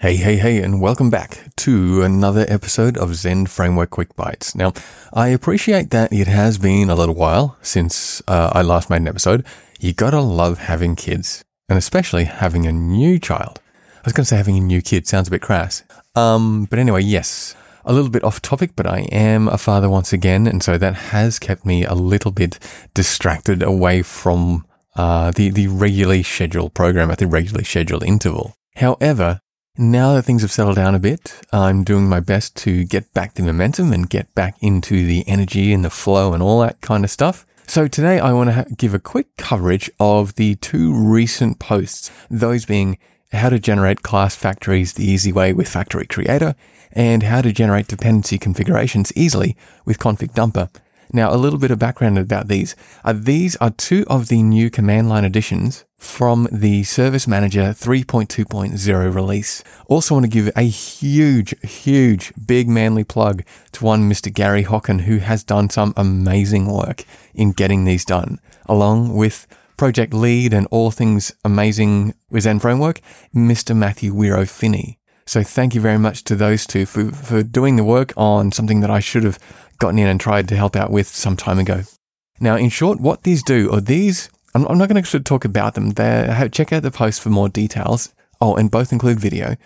Hey, hey, hey, and welcome back to another episode of Zend Framework Quick Bites. Now, I appreciate that it has been a little while since uh, I last made an episode. You gotta love having kids, and especially having a new child. I was gonna say having a new kid sounds a bit crass. Um, but anyway, yes, a little bit off topic, but I am a father once again, and so that has kept me a little bit distracted away from uh, the the regularly scheduled program at the regularly scheduled interval. However, now that things have settled down a bit, I'm doing my best to get back the momentum and get back into the energy and the flow and all that kind of stuff. So today I want to ha- give a quick coverage of the two recent posts, those being how to generate class factories the easy way with Factory Creator and how to generate dependency configurations easily with Config Dumper. Now, a little bit of background about these. Uh, these are two of the new command line additions from the Service Manager 3.2.0 release. Also want to give a huge, huge, big manly plug to one Mr. Gary Hockin, who has done some amazing work in getting these done, along with project lead and all things amazing with Zend Framework, Mr. Matthew Weier O'Phinney. So thank you very much to those two for, for doing the work on something that I should have gotten in and tried to help out with some time ago. Now, in short, what these do, or these, I'm, I'm not going to talk about them. They check out the post for more details. Oh, and both include video.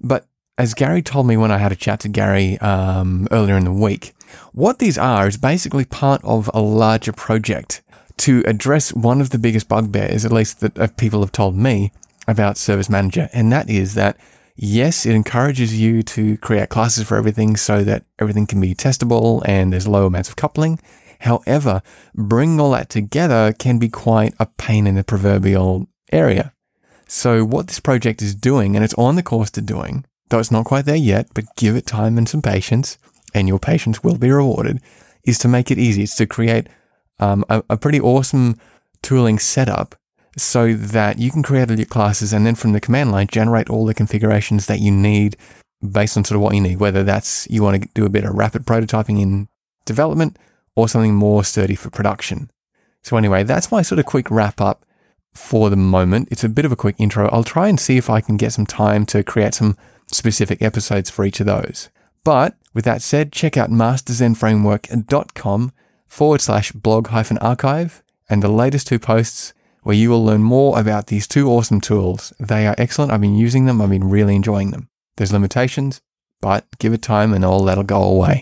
But as Gary told me when I had a chat to Gary um, earlier in the week, what these are is basically part of a larger project to address one of the biggest bugbears, at least that people have told me about Service Manager, and that is that yes, it encourages you to create classes for everything so that everything can be testable and there's low amounts of coupling. However, bringing all that together can be quite a pain in the proverbial area. So what this project is doing, and it's on the course to doing, though it's not quite there yet, but give it time and some patience, and your patience will be rewarded, is to make it easy. It's to create um, a, a pretty awesome tooling setup so that you can create all your classes and then from the command line generate all the configurations that you need based on sort of what you need, whether that's you want to do a bit of rapid prototyping in development or something more sturdy for production. So anyway, that's my sort of quick wrap up for the moment. It's a bit of a quick intro. I'll try and see if I can get some time to create some specific episodes for each of those. But with that said, check out masterzendframework.com forward slash blog hyphen archive and the latest two posts where you will learn more about these two awesome tools. They are excellent. I've been using them. I've been really enjoying them. There's limitations, but give it time and all that'll go away.